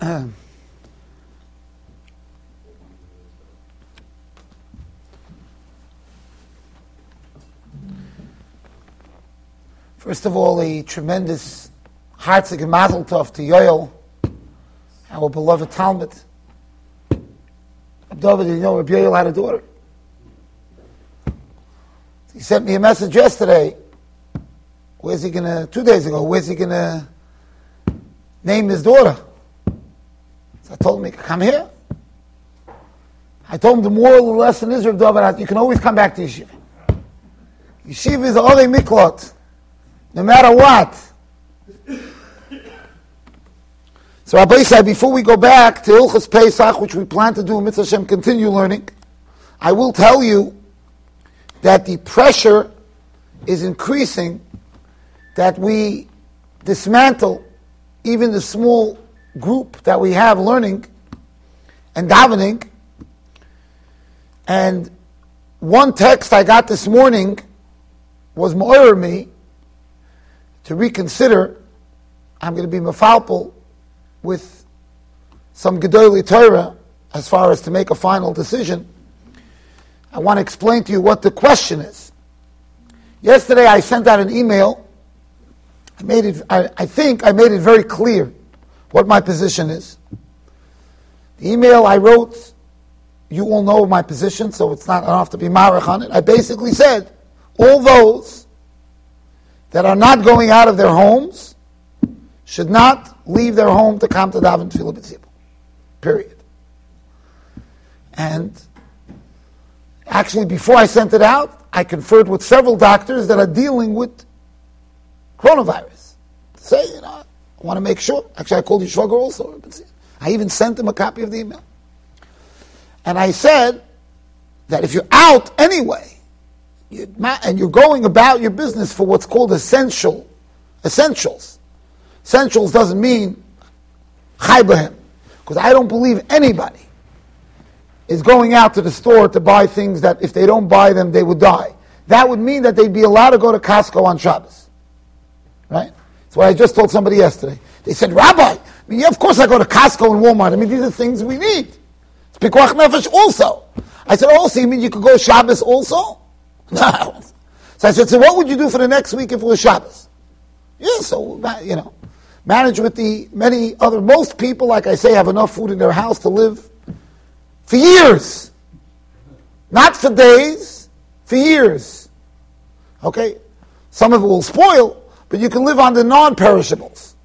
First of all, a tremendous heartzik and mazel tov to Yoel, our beloved Talmud. David, you know, Rabbi Yoel had a daughter. He sent me a message yesterday. Where's he gonna, two days ago, where's he gonna name his daughter? I told him, come here. I told him the moral of the lesson is, Rabbi you can always come back to yeshiva. Yeshiva is a miklot, no matter what. So Rabbi said, before we go back to Hilchos Pesach, which we plan to do in Mitzvah Hashem, continue learning, I will tell you that the pressure is increasing that we dismantle even the small group that we have learning and davening. And one text I got this morning was more me to reconsider. I'm going to be mafalpal with some Gedoli Torah as far as to make a final decision. I want to explain to you what the question is. Yesterday I sent out an email. I made it, I, I think I made it very clear what my position is. The email I wrote, you all know my position, so it's not enough to be marach on it. I basically said, all those that are not going out of their homes should not leave their home to come to daven tefillah b'tzibur. Period. And actually, before I sent it out, I conferred with several doctors that are dealing with coronavirus. Say, you know, I want to make sure. Actually, I called Yishvager also. I even sent him a copy of the email. And I said that if you're out anyway, and you're going about your business for what's called essential essentials, Essentials doesn't mean chai Because I don't believe anybody is going out to the store to buy things that if they don't buy them, they would die. That would mean that they'd be allowed to go to Costco on Shabbos. Right? That's what I just told somebody yesterday. They said, Rabbi, I mean, yeah, of course I go to Costco and Walmart. I mean, these are things we need. It's Pikuach Nefesh also. I said, oh, so you mean you could go Shabbos also? No. So I said, so what would you do for the next week if it was Shabbos? Yeah, so, you know manage with the many other, most people, like I say, have enough food in their house to live for years. Not for days, for years. Okay? Some of it will spoil, but you can live on the non perishables.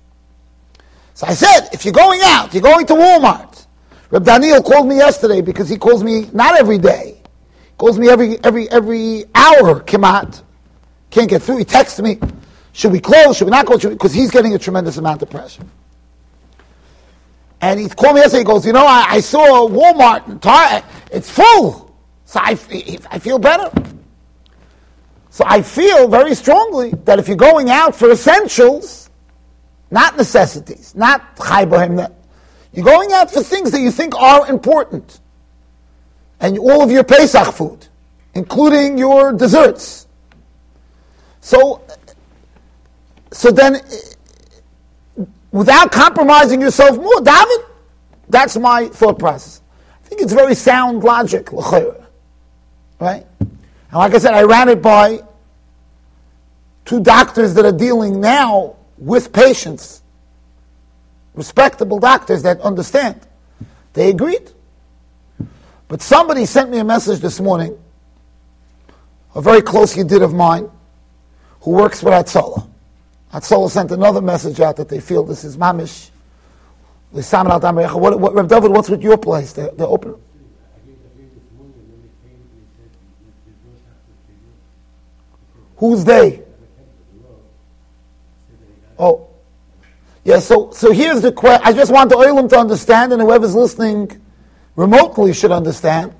So I said, if you're going out, you're going to Walmart. Reb Daniel called me yesterday because he calls me not every day. He calls me every every every hour, Kimat. Can't get through. He texts me. Should we close? Should we not close? Because he's getting a tremendous amount of pressure. And he called me yesterday. He goes, you know, I, I saw Walmart and Target. It's full. So I, I feel better. So I feel very strongly that if you're going out for essentials, not necessities, not chaybohem, you're going out for things that you think are important. And all of your Pesach food, including your desserts. So so then, without compromising yourself more, David, that's my thought process. I think it's very sound logic, right? And like I said, I ran it by two doctors that are dealing now with patients, respectable doctors that understand. They agreed. But somebody sent me a message this morning, a very close yedid of mine, who works for Hatzalah. Hatzalah sent another message out that they feel this is mamish. What, what, Reb David, what's with your place? They're, they're open. Who's they? Oh, yeah. So, so here's the question. I just want the oilim to understand, and whoever's listening remotely should understand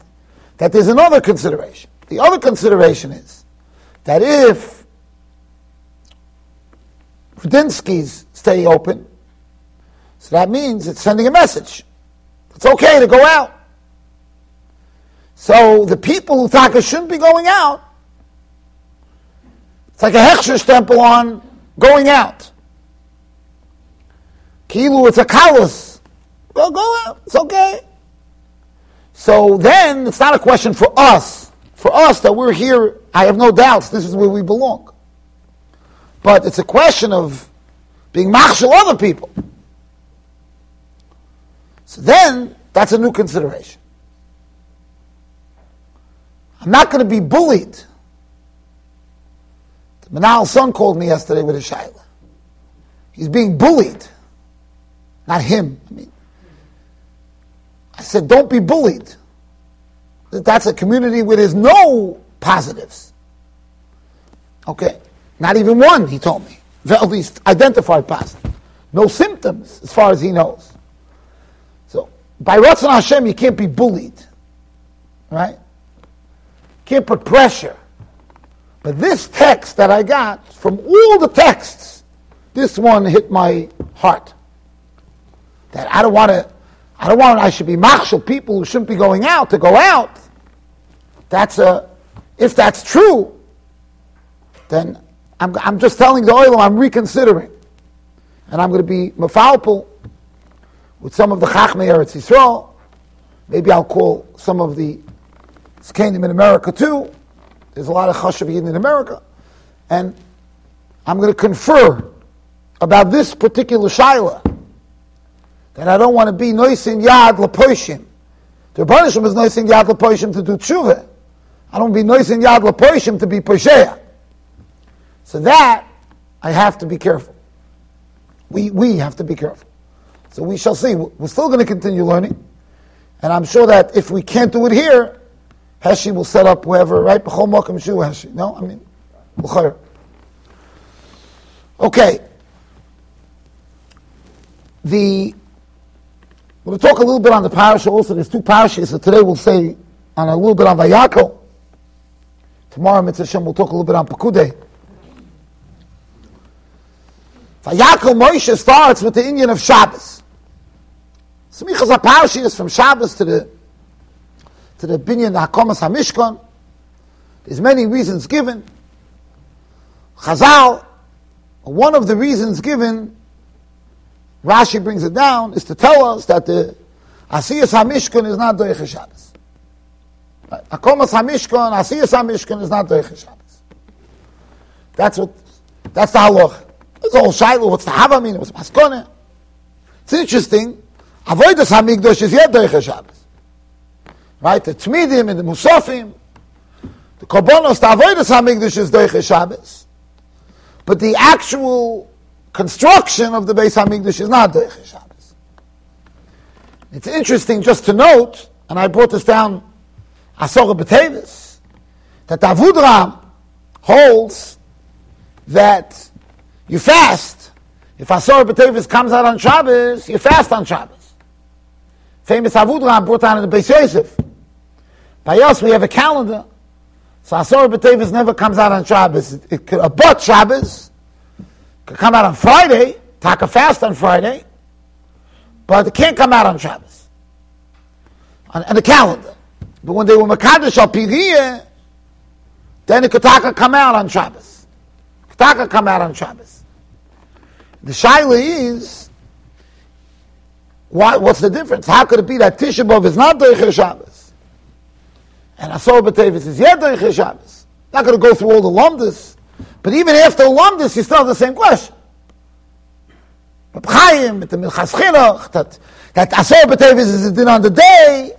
that there's another consideration. The other consideration is that if Rudinsky's stay open. So that means it's sending a message. It's okay to go out. So the people who Taka shouldn't be going out, it's like a Hechsher stempel on going out. Kilu, it's a kalos Go, go out. It's okay. So then it's not a question for us. For us that we're here, I have no doubts this is where we belong. But it's a question of being machshel other people. So then that's a new consideration. I'm not going to be bullied. The Manal son called me yesterday with a shaila. He's being bullied. Not him. I mean, I said, don't be bullied. That's a community where there's no positives. Okay? Not even one, he told me. At least identified positive. No symptoms, as far as he knows. So, by Ratzon Hashem, you can't be bullied. Right? Can't put pressure. But this text that I got, from all the texts, this one hit my heart. That I don't want to I don't want I should be machshel people who shouldn't be going out to go out. That's a, if that's true, then I'm, I'm just telling the oil I'm reconsidering. And I'm going to be mafalpul with some of the Chachmei Eretz Yisrael. Maybe I'll call some of the Skanim in America too. There's a lot of Chashav in America. And I'm going to confer about this particular Shaila that I don't want to be noisin yad lapoishim. The punishment is noisin yad lapoishim to do tshuva. I don't be noisin yad lapoishim to be posheya. So that I have to be careful. We we have to be careful. So we shall see. We're still going to continue learning, and I'm sure that if we can't do it here, Heshi will set up wherever. Right? B'chol mokum shu Heshi. No, I mean, b'chayr. Okay. The We'll talk a little bit on the parasha also. There's two parashas, so today we'll say on a little bit on Vayako. Tomorrow, Mitzvah we'll talk a little bit on Pekudei. Vayako Moshe starts with the inyan of Shabbos. Smichas HaParshi is from Shabbos to the to the Binyan HaKomas HaMishkan. There's many reasons given. Chazal, one of the reasons given Rashi brings it down, is to tell us that the Asiyas HaMishkan is not Doich Shabbos. Akomas HaMishkan, Asiyas HaMishkan is not Doich Shabbos. That's what, that's the halach. It's all Shiloh, what's the Hava mean, what's Maskone. It's interesting, Avoidas HaMikdash is yet Doich Shabbos. Right, the Tmidim and the Musafim, the Korbanos, the Avoidas HaMikdash is Doich Shabbos. But the actual construction of the Beis Hamikdash is not Deiche Shabbos. It's interesting just to note, and I brought this down, Asora B'Tevis, that Avudram holds that you fast. If Asora B'Tevis comes out on Shabbos, you fast on Shabbos. Famous Avudram brought down in the Beis Yosef. By us, we have a calendar. So Asora B'Tevis never comes out on Shabbos. It, it could abut Shabbos, could come out on Friday, take a fast on Friday, but it can't come out on Shabbos. On, on the calendar. But when they were Makadash al then it could taka come out on Shabbos. Taka come out on Shabbos. The shaila is, why, what's the difference? How could it be that Tisha B'Av is not Deicher Shabbos? And Asor B'Tevis is Deicher Shabbos. Not going to go through all the lumdus. But even after Lumdus, you still have the same question. Chaim, the Minchas Chinuch, that, that Asor is a din on the day,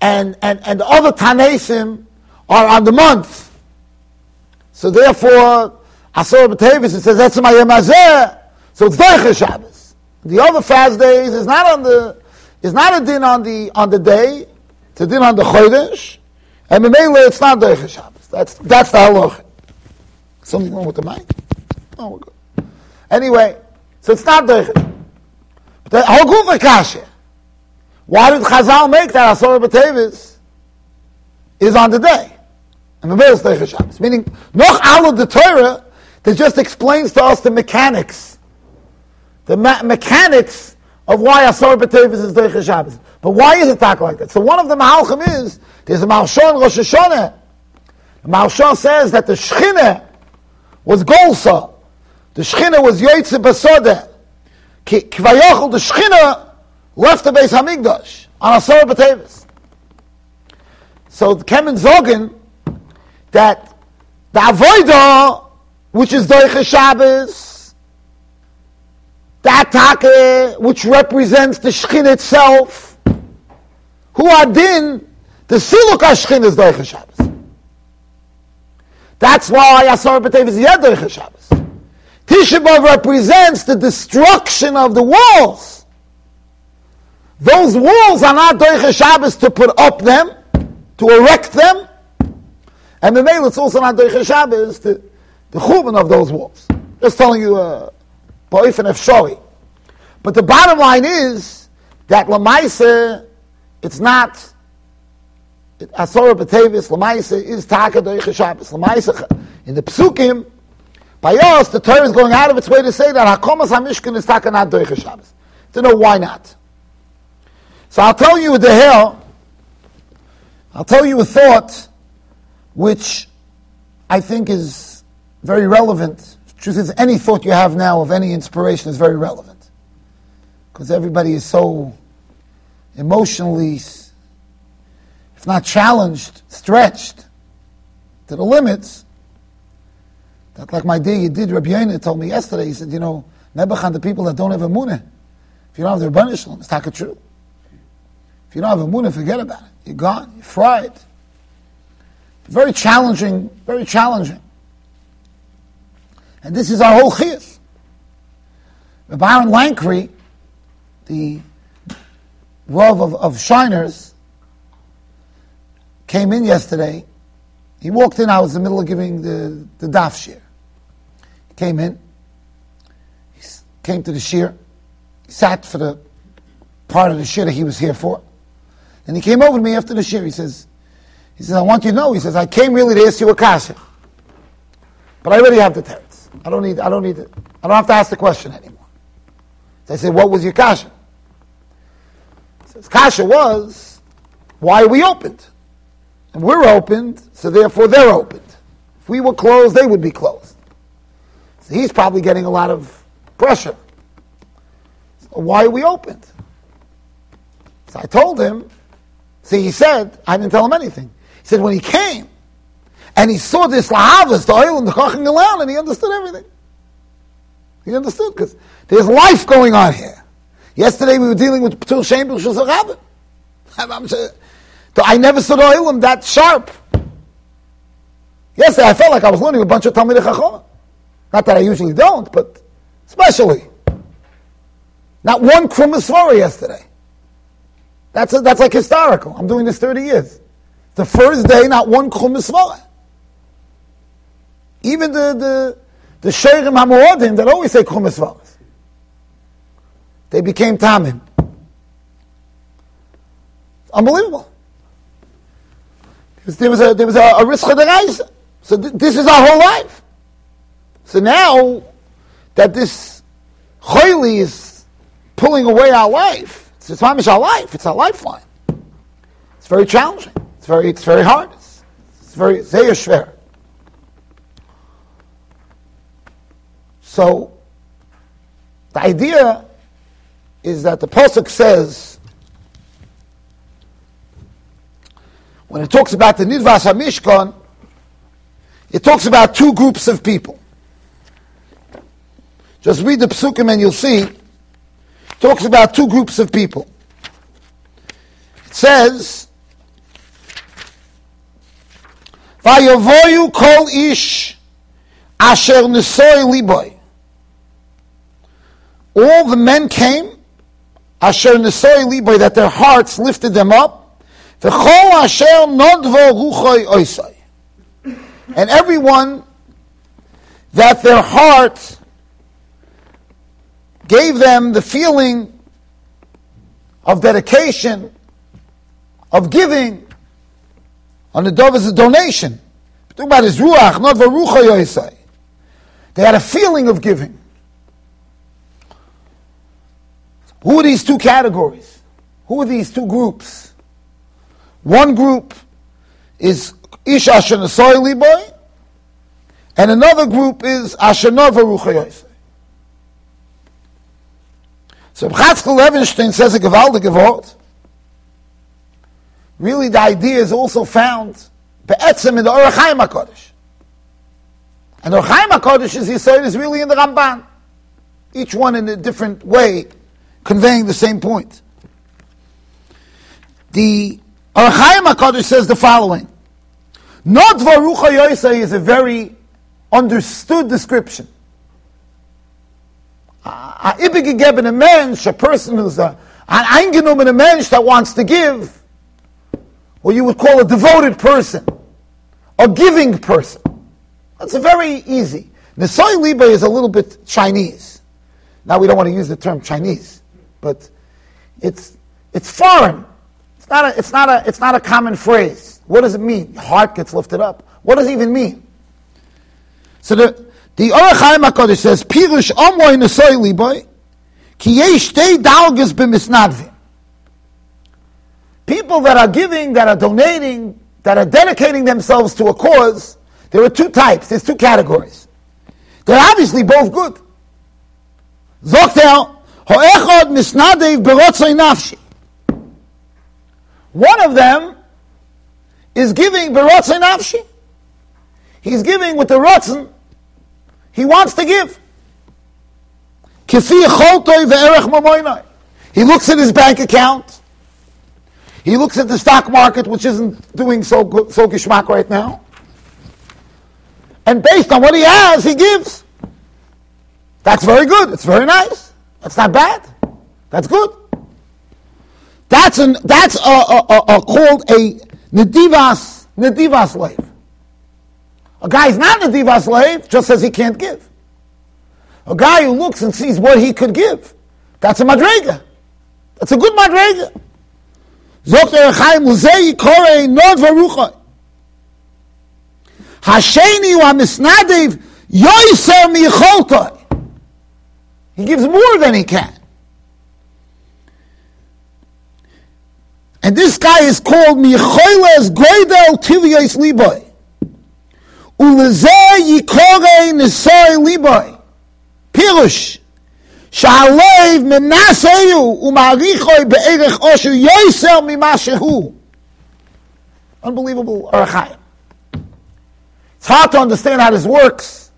and, and, and the other Tanesim are on the month. So therefore, Asor B'Tevis, it says, that's my Yemazeh, so it's Deiche Shabbos. The other fast days is not on the, is not a din on the, on the day, it's a din on the Chodesh, and the Memele, it's not Deiche Shabbos. That's, that's the halach. Something wrong with the mic? Oh, we're good. Anyway, so it's not the but the Hogufa Kasha. Why did Chazal make that Asor B'Tevis is on the day? And the Beis Teicha Shabbos. Meaning, Noch Ala the Torah that just explains to us the mechanics. The me- mechanics of why Asor B'Tevis is Teicha Shabbos. But why is it talk like that? So one of the Mahalchim is, there's a Malshon Rosh Hashanah. The Malshon says that the Shechinah was Golsa. The Shechina was Yoitze Basode. Kvayochel, the Shechina left the Beis Hamikdash on a Asar Batavis. So the Kemen Zogan that the Avodah, which is Doiche Shabbos, that Take, which represents the Shechin itself, who are din, the Siluk HaShechin is Doiche Shabbos. That's why Asar B'Tev is Yed Doiche Shabbos. Tisha B'Av represents the destruction of the walls. Those walls are not Doiche Shabbos to put up them, to erect them, and the nail it's also not Doiche Shabbos, the, the churban of those walls. Just telling you uh, poif and efshori. But the bottom line is that Lamaisa, it's not Asora Batavis, Lamaisa is Taka Doiche Shabbos. Lamaisa, in the Psukim, by us, the Torah is going out of its way to say that Hakomas HaMishkan is Taka not Doiche Shabbos. To know why not. So I'll tell you the hell, I'll tell you a thought which I think is very relevant. Truth is, any thought you have now of any inspiration is very relevant. Because everybody is so emotionally, if not challenged, stretched to the limits, that like my dear did, Rabbi Yaina told me yesterday, he said, you know, Nebuchadnezzar, the people that don't have a munah, if you don't have the Shalom, it's taka true. If you don't have a munah, forget about it. You're gone, you're fried. Very challenging, very challenging. And this is our whole chiyas. Rabbi Aaron Lankry, the Rav of, of Shiners, came in yesterday. He walked in, I was in the middle of giving the, the daf shir. He came in, he came to the shir, he sat for the part of the shir that he was here for. And he came over to me after the shir, he says, he says, I want you to know, he says, I came really to ask you a kasha. But I already have the teretz. I don't need, I don't need it. I don't have to ask the question anymore. I said, what was your kasha? Says, kasha was, why are we opened? And we're opened, so therefore they're opened. If we were closed, they would be closed. So he's probably getting a lot of pressure. So why are we opened? So I told him, see, he said, I didn't tell him anything. He said when he came and he saw this lahavas, the oil and the koching and he understood everything. He understood because there's life going on here. Yesterday we were dealing with P'tul Shem B'Shul I never saw the oil that sharp. Yesterday I felt like I was learning a bunch of Talmud Chacham. Not that I usually don't, but especially. Not one Krumasvara yesterday. That's, a, that's like historical. I'm doing this 30 years. The first day, not one Krumasvara. Even the, the, the Sheirim HaMoradim that always say Krumasvaras. They became Tamim. Unbelievable. There was a, there was a, a risk So th- this is our whole life. So now that this choili is pulling away our life, it's, it's our life, it's our lifeline. It's very challenging. It's very, it's very hard. It's, it's very, sehr schwer. So, the idea is that the Pasuk says, when it talks about the Nidvas HaMishkan, it talks about two groups of people. Just read the Psukim and you'll see, it talks about two groups of people. It says, Vayavoyu kol ish asher nesoy liboy all the men came, asher nesoy liboy, that their hearts lifted them up, v'chol asher nodvo ruchoy oisai. And everyone that their heart gave them the feeling of dedication, of giving, on the dove is a donation. Talking about his ruach, not They had a feeling of giving. Who are these two categories? Who are these two groups? One group is Ish Asher Liboy, and another group is Asher Ruchayosai. So Chatzkel Levenstein says a gewaltige Wort. Really, the idea is also found be'etzem in the Ohr HaChaim HaKodesh. And the Ohr HaChaim HaKodesh, as he said, is really in the Ramban. Each one in a different way, conveying the same point. The Ohr HaChaim HaKodesh says the following. Not Varucha is a very understood description. A ibegegeben a mensch, a person who's a, an eingenommen a mensch that wants to give, what you would call a devoted person, a giving person. That's a very easy. Nesoi Liba is a little bit Chinese. Now we don't want to use the term Chinese, but it's, it's foreign. It's not, a, it's, not a, it's not a common phrase. What does it mean? Your heart gets lifted up. What does it even mean? So the, the Ohr HaChaim HaKadosh says, Pirush Omoy Nesoi Liboy, Ki Yesh Tei Dalgas B'misnadvim. People that are giving, that are donating, that are dedicating themselves to a cause, there are two types, there's two categories. They're obviously both good. Zoktel, Ho'echod Berotzoi Nafshi. One of them is giving Berotzoi Nafshi. He's giving with the Rotzen he wants to give. He looks at his bank account. He looks at the stock market, which isn't doing so good, so geschmack right now. And based on what he has, he gives. That's very good. It's very nice. That's not bad. That's good. That's an that's a, a, a, called a nedivas nedivas slave. A guy is not a diva slave, just says he can't give. A guy who looks and sees what he could give, that's a madrega. That's a good madrega. Zokter Chaim Luzei Korei Nod Varucha. Hasheni wa misnadev yoiser miyicholtoi. He gives more than he can. And this guy is called Michoiles Goydel Tivyos Liboy. Ulezeh Yikore Nisoy Liboy. Pirush. שהלב מנסהו ומעריכוי Beerech Oshu יסר ממה שהוא. Unbelievable Ohr HaChaim. It's hard to understand how this works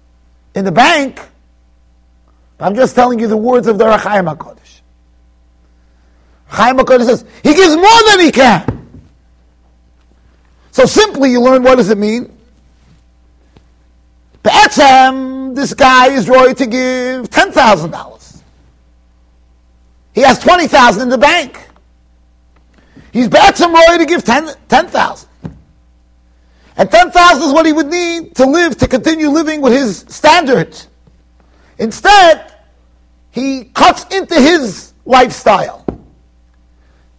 in the bank I'm just telling you the words of the Ohr HaChaim HaKodesh. Chaim HaKodesh says, he gives more than he can. So simply you learn what does it mean? Be'etzem, this guy is ready to give $10,000. He has 20000 in the bank. He's Be'etzem ready to give 10,000. 10, and 10,000 is what he would need to live, to continue living with his standards. Instead, he cuts into his lifestyle.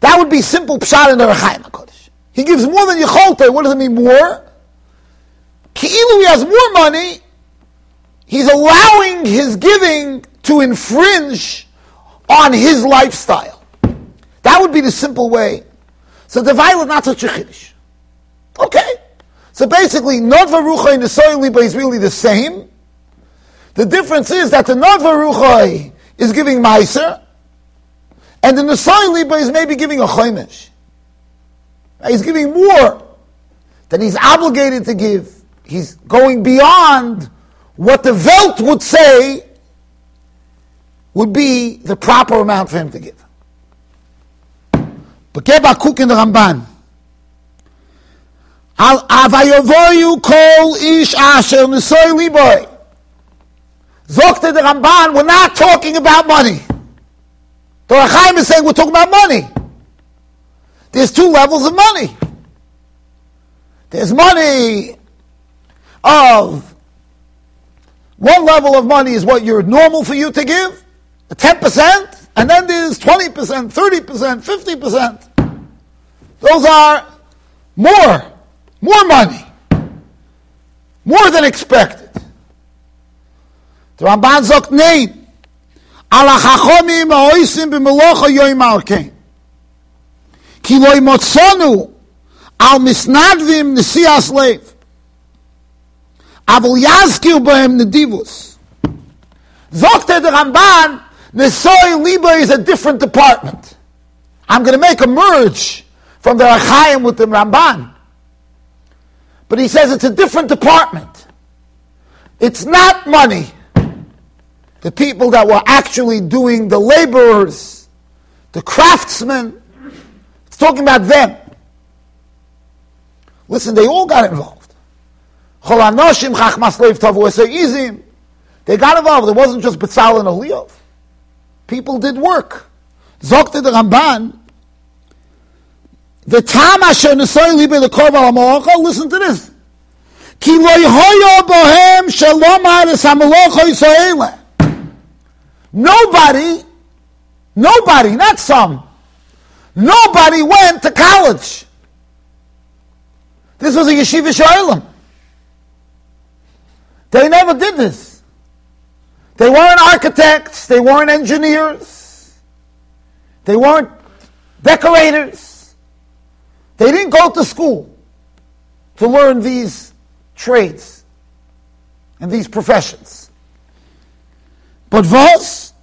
That would be simple pshat in the Rechaim HaKodesh. He gives more than Yecholte. What does it mean more? Ki'ilu he has more money, he's allowing his giving to infringe on his lifestyle. That would be the simple way. So the is not such a chiddush. Okay. So basically, not Ruchai and the Soy is really the same. The difference is that the Nodva Ruchai is giving Meiser, and the Nesai Liba is maybe giving a Chaimish. He's giving more than he's obligated to give he's going beyond what the Welt would say would be the proper amount for him to give. But Bekeba Kuk in the Ramban. Al avayovoyu kol ish asher nesoy liboy. Zokte the Ramban, we're not talking about money. The Rachaim is saying we're talking about money. There's two levels of money. There's money of one level of money is what you're normal for you to give, 10%, and then there's 20%, 30%, 50%. Those are more, more money, more than expected. The Ramban sagt, nein, ala chachomim ha'oisim b'melocha yoim arkein. Ki lo imotzonu al misnadvim nesias lev. Avol yazkir bohem nedivus. Sagt der Ramban, Nisoy Liba is a different department. I'm going to make a merge from the Achaim with the Ramban. But he says it's a different department. It's not money. The people that were actually doing the laborers, the craftsmen, it's talking about them. Listen, they all got involved. They got involved. It wasn't just Betzal and Eliyav. People did work. Zokte the Ramban. The Tam Asher Libe the Korv al Listen to this. Ki bohem shalom. Nobody, nobody, not some, nobody went to college. This was a yeshiva shalom. They never did this. They weren't architects, they weren't engineers, they weren't decorators. They didn't go to school to learn these trades and these professions. But was?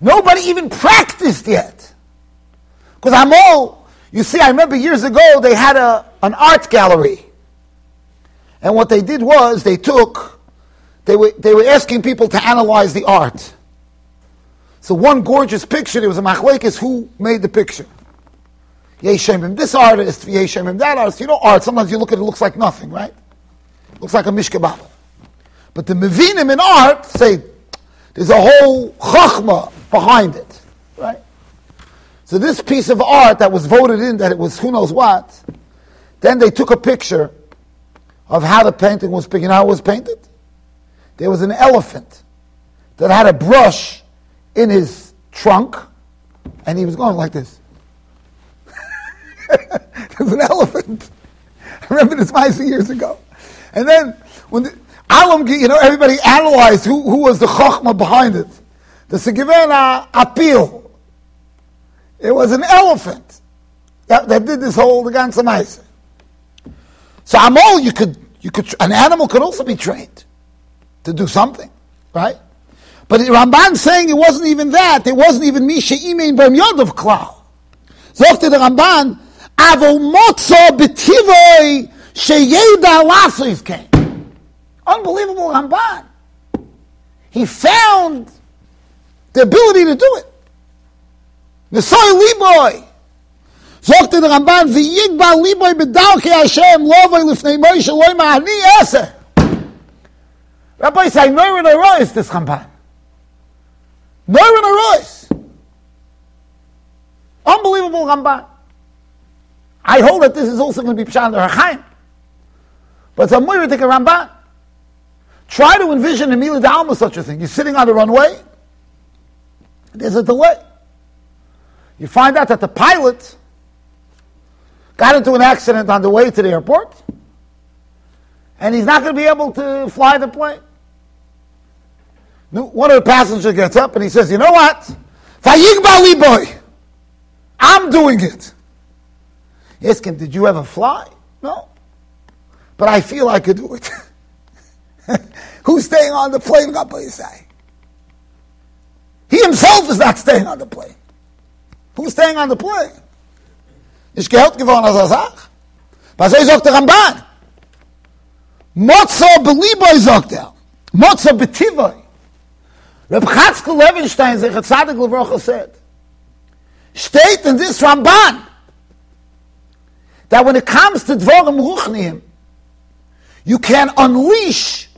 Nobody even practiced yet. Because I'm all, you see, I remember years ago they had a, an art gallery. And what they did was they took, they were, they were asking people to analyze the art. So one gorgeous picture, there was a machlekes who made the picture. Yeshemim, this artist, Yeshemim, that artist. You know art, sometimes you look at it, it looks like nothing, right? Looks like a mishkabah. But the Mevinim in art say there's a whole chachma behind it, right? So this piece of art that was voted in that it was who knows what, then they took a picture of how the painting was, know how it was painted? There was an elephant that had a brush in his trunk, and he was going like this. There's an elephant. I remember this five years ago. And then when the, Alam, you know, everybody analyzed who, who was the chokhmah behind it. The Segivena uh, appeal. It was an elephant that, that did this whole the ganze So Amol, you could, you could, an animal could also be trained to do something, right? But Ramban saying it wasn't even that. It wasn't even Misha Imein Bem Yodov Klal. Zogte the Ramban, Avo Motzo Sheyeda Lasois came. Unbelievable Ramban. He found the ability to do it. Nesoy Liboy. Zogte the Ramban, V'yigba Liboy B'dalki Hashem Lovoi Lifnei Moshe Loi Ma'ani Eser. Rabbi say, Neurin Arois, this Ramban. Neurin Arois. Unbelievable Ramban. I hold that this is also going to be Pshat Hachaim. But it's a Moiridik Ramban. Try to envision a Mila Dalma such a thing. You're sitting on the runway, there's a delay. You find out that the pilot got into an accident on the way to the airport, and he's not going to be able to fly the plane. One of the passengers gets up and he says, You know what? Boy, I'm doing it. Ask him, Did you ever fly? No. But I feel I could do it. Who's staying on the plane? He himself is not staying on the plane. Who's staying on the plane? Ist Geld geworden als er. Was er sagt der Ramban? Motzo beliboy sagt er. Motzo betivoy. Reb Chatzkel Levenstein, sich a Tzadik Levrocha said, steht in this Ramban, that when it comes to Dvorim Ruchniim, you can unleash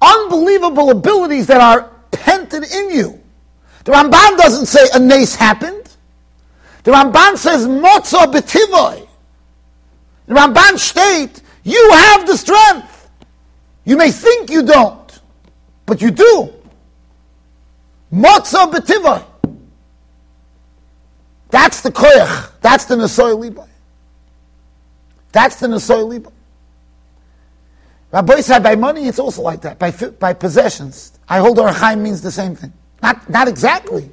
unbelievable abilities that are pented in you. The Ramban doesn't say a nace happened. The Ramban says motza betivoy. The Ramban state you have the strength. You may think you don't, but you do. Motza betivoy. That's the koyach. That's the nesoy liba. That's the nesoy liba. Rabbi said by money, it's also like that. By, by possessions. I hold Ohr HaChaim means the same thing. Not, not exactly.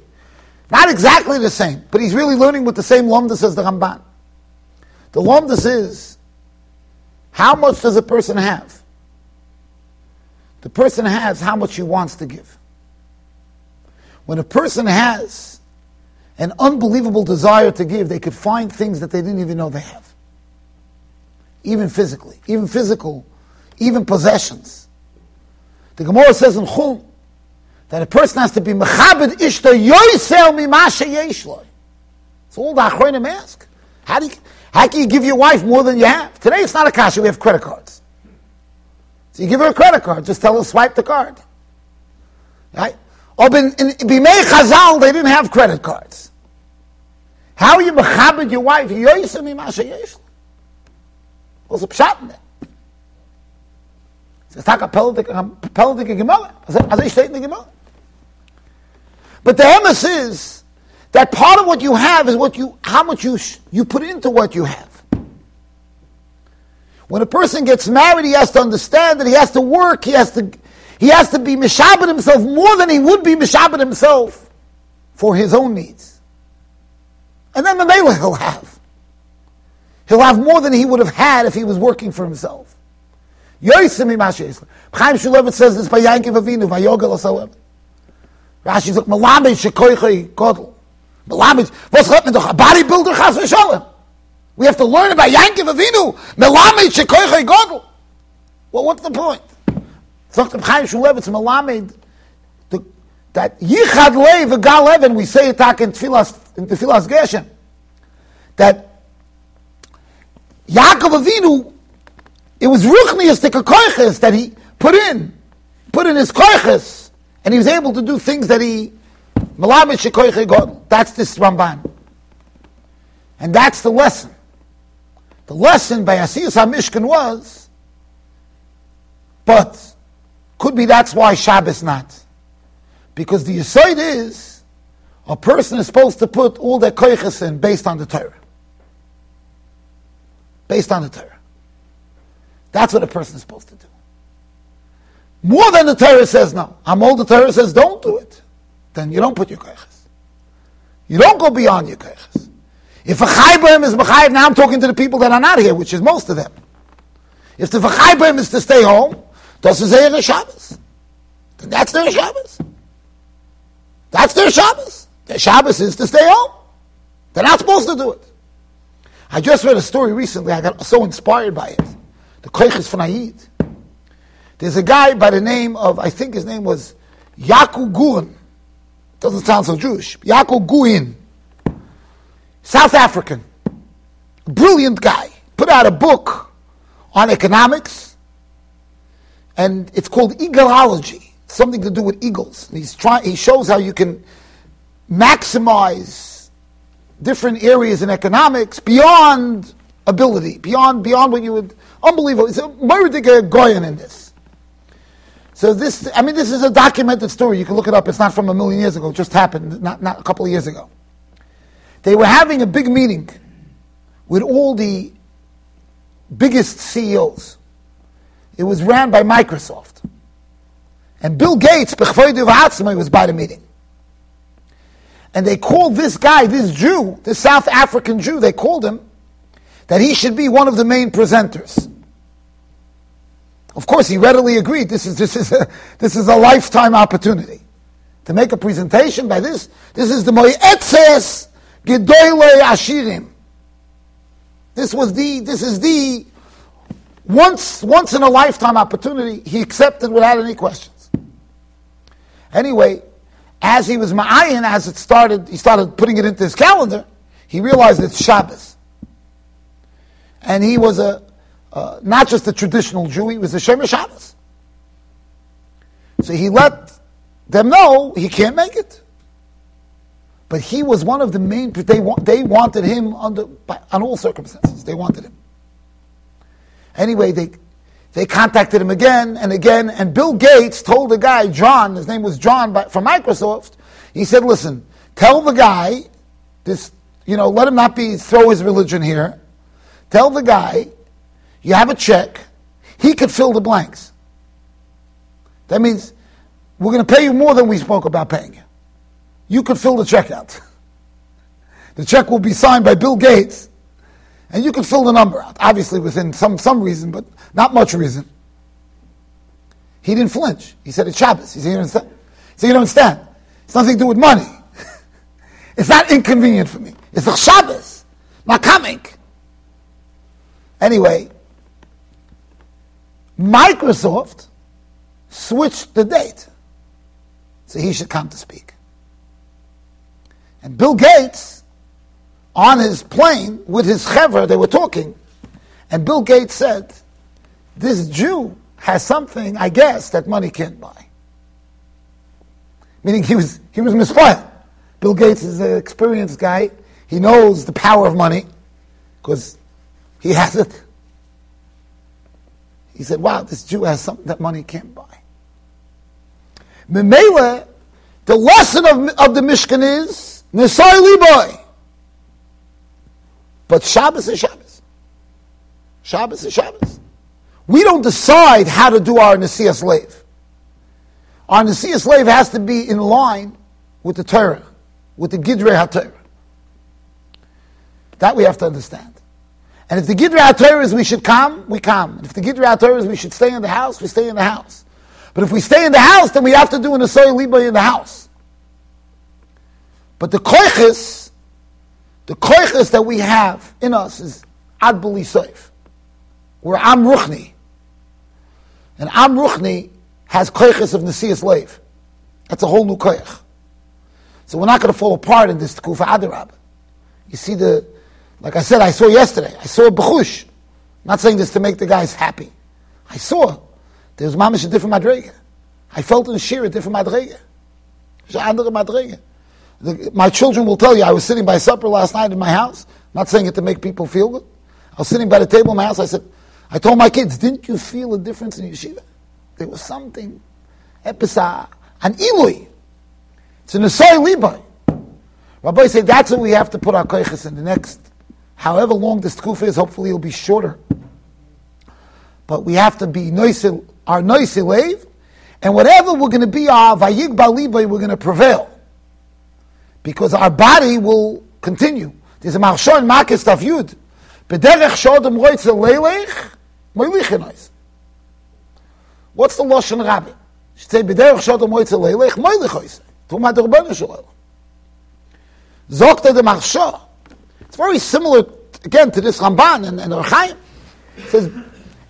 Not exactly the same. But he's really learning with the same lomdus as the Ramban. The lomdus is, how much does a person have? the person has how much he wants to give. When a person has an unbelievable desire to give, they could find things that they didn't even know they have. Even physically, even physical, even possessions. The Gemara says in Chum that a person has to be mechabed ishta yoisel mimashe yeshloi. It's all the Achronim ask. How, do you, how can you give your wife more than you have? Today it's not a kasha, we have credit cards. So you give her a credit card, just tell her swipe the card. Right? Or in, in Bimei Chazal, they didn't have credit cards. How are you mechabed your wife? Yoisem mimashe yeshloi. What's the pshat in that? Ist tak a peldige Gemara. Also ich steht in the. But the emes is that part of what you have is what you, how much you, you put into what you have. When a person gets married, he has to understand that he has to work, he has to, he has to be mishabed himself more than he would be mishabed himself for his own needs. And then the Mela he'll have. He'll have more than he would have had if he was working for himself. Yoisim Masha Yisrael. Chaim Shmulevitz says this by Yankiv Avinu, by Vayogal Asalem. Rashi sagt, Melamed Shekoichoi Godel. Melamed, was hat man doch, a bodybuilder chas v'sholem. We have to learn about Yankiv Avinu, Melamed Shekoichoi Godel. Well, what's the point? Sagt Chaim Shmulevitz, Melamed, that Yichad Lei v'Gal Even, we say it back in Tfilas, in Tfilas Geshem, that Yaakov Avinu it was ruchnius the koiches that he put in, put in his koiches, and he was able to do things that he malamish. That's this Ramban, and that's the lesson. The lesson by Asiyas HaMishkan was, but could be that's why Shabbos not, because the aside is a person is supposed to put all their koiches in based on the Torah, based on the Torah. That's what a person is supposed to do. More than the Torah says no. Amol the Torah says don't do it. Then you don't put your kaiches. You don't go beyond your kaiches. If a chaybim is mechayiv, now I'm talking to the people that are not here, which is most of them. If the chaybim is to stay home, does it say Shabbos? Then that's their Shabbos. That's their Shabbos. Their Shabbos is to stay home. They're not supposed to do it. I just read a story recently. I got so inspired by it the Koiches Fanayid. There's a guy by the name of, I think his name was Yaku Guin. Doesn't sound so Jewish. Yaku Guin. South African. Brilliant guy. Put out a book on economics. And it's called Eagleology. Something to do with eagles. And he's trying, he shows how you can maximize different areas in economics beyond ability, beyond beyond what you would Unbelievable. It's a Murdiga Goyan in this. So this, I mean, this is a documented story. You can look it up. It's not from a million years ago. It just happened, not, not a couple of years ago. They were having a big meeting with all the biggest CEOs. It was ran by Microsoft. And Bill Gates, was by the meeting. And they called this guy, this Jew, this South African Jew, they called him that he should be one of the main presenters. Of course, he readily agreed. This is, this is, a, this is a lifetime opportunity to make a presentation by this. This is the Moetzes Gedoyle Ashirim. This was the, this is the once, once in a lifetime opportunity. He accepted without any questions. Anyway, as he was ma'ayin, as it started, he started putting it into his calendar, he realized it's Shabbos and he was a uh, not just a traditional Jew, he was a Shemesh Shabbos. So he let them know he can't make it. But he was one of the main. They they wanted him under on all circumstances. They wanted him. Anyway, they they contacted him again and again, and Bill Gates told the guy John, his name was John, from Microsoft. He said, "Listen, tell the guy this. You know, let him not be throw his religion here. Tell the guy, you have a check, he could fill the blanks. That means we're going to pay you more than we spoke about paying you. You could fill the check out. The check will be signed by Bill Gates, and you can fill the number out. Obviously, within some, some reason, but not much reason. He didn't flinch. He said, it's Shabbos. He said, you don't understand? You don't understand. It's nothing to do with money. it's not inconvenient for me. It's the Shabbos. Not coming. Anyway, Microsoft switched the date. So he should come to speak. And Bill Gates, on his plane with his chever, they were talking, and Bill Gates said, This Jew has something, I guess, that money can't buy. Meaning he was, he was misplaced. Bill Gates is an experienced guy. He knows the power of money because he has it. He said, wow, this Jew has something that money can't buy. Memele, the lesson of, of the Mishkan is, Nisai Liboy. But Shabbos is Shabbos. Shabbos is Shabbos. We don't decide how to do our Nasias Lev. Our Nasias Lev has to be in line with the Torah, with the Gidrei HaTorah. That we have to understand. And if the Gidrei HaTorah is we should come, we come. If the Gidrei HaTorah is we should stay in the house, we stay in the house. But if we stay in the house, then we have to do an Asay Liba in the house. But the koiches, the koiches that we have in us is Ad Safe. We're Am Ruchni. And Am Ruchni has koiches of Nasias Lev. That's a whole new koich. So we're not going to fall apart in this Tkufa Adarab. You see the, like I said, I saw yesterday, I saw a Bechush. not saying this to make the guys happy. I saw there's mamish a different madrega. I felt in Shir a different madrega. madrega. My children will tell you, I was sitting by supper last night in my house. I'm not saying it to make people feel good. I was sitting by the table in my house. I said, I told my kids, didn't you feel a difference in yeshiva? There was something, episa, an ilui. It's an asay libai. Rabbi said that's what we have to put our koiches in the next, however long this tkufa is, hopefully it'll be shorter. But we have to be noisil our wave. and whatever we're going to be our vayig balibay, we're going to prevail. Because our body will continue. There's a marshon Makkos taf yud. Bederech shodem roitze leilech, moilichenais. What's the Lashon Rabbi? Should say, bederech shodem roitze leilech, moilichois. Tumad Rabbanu Shalom. Zokta de Marsha. Very similar, again, to this Ramban and, and Ohr HaChaim. Says,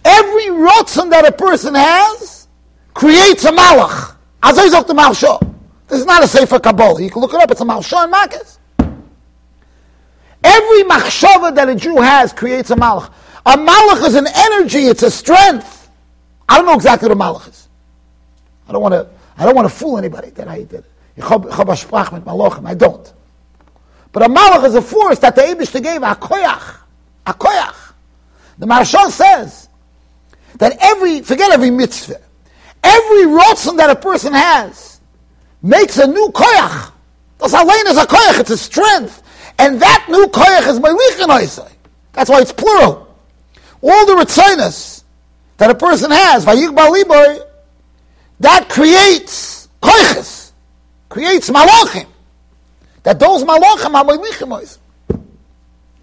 Every rotzen that a person has creates a malach. Azay zok the malsho. This is not a sefer Kabbalah. You can look it up. It's a malsho and Makkos. Every machshava that a Jew has creates a malach. A malach is an energy. It's a strength. I don't know exactly what a malach is. I don't want to. I don't want to fool anybody that I did. I don't. But a malach is a force that the Abish gave a koyach. A koyach. The Maharshal says that every, forget every mitzvah, every rotzen that a person has makes a new koyach. Das allein is a koyach, it's a strength. And that new koyach is my That's why it's plural. All the ritzinus that a person has, that creates koyches, creates malachim. That those malachim are moilichim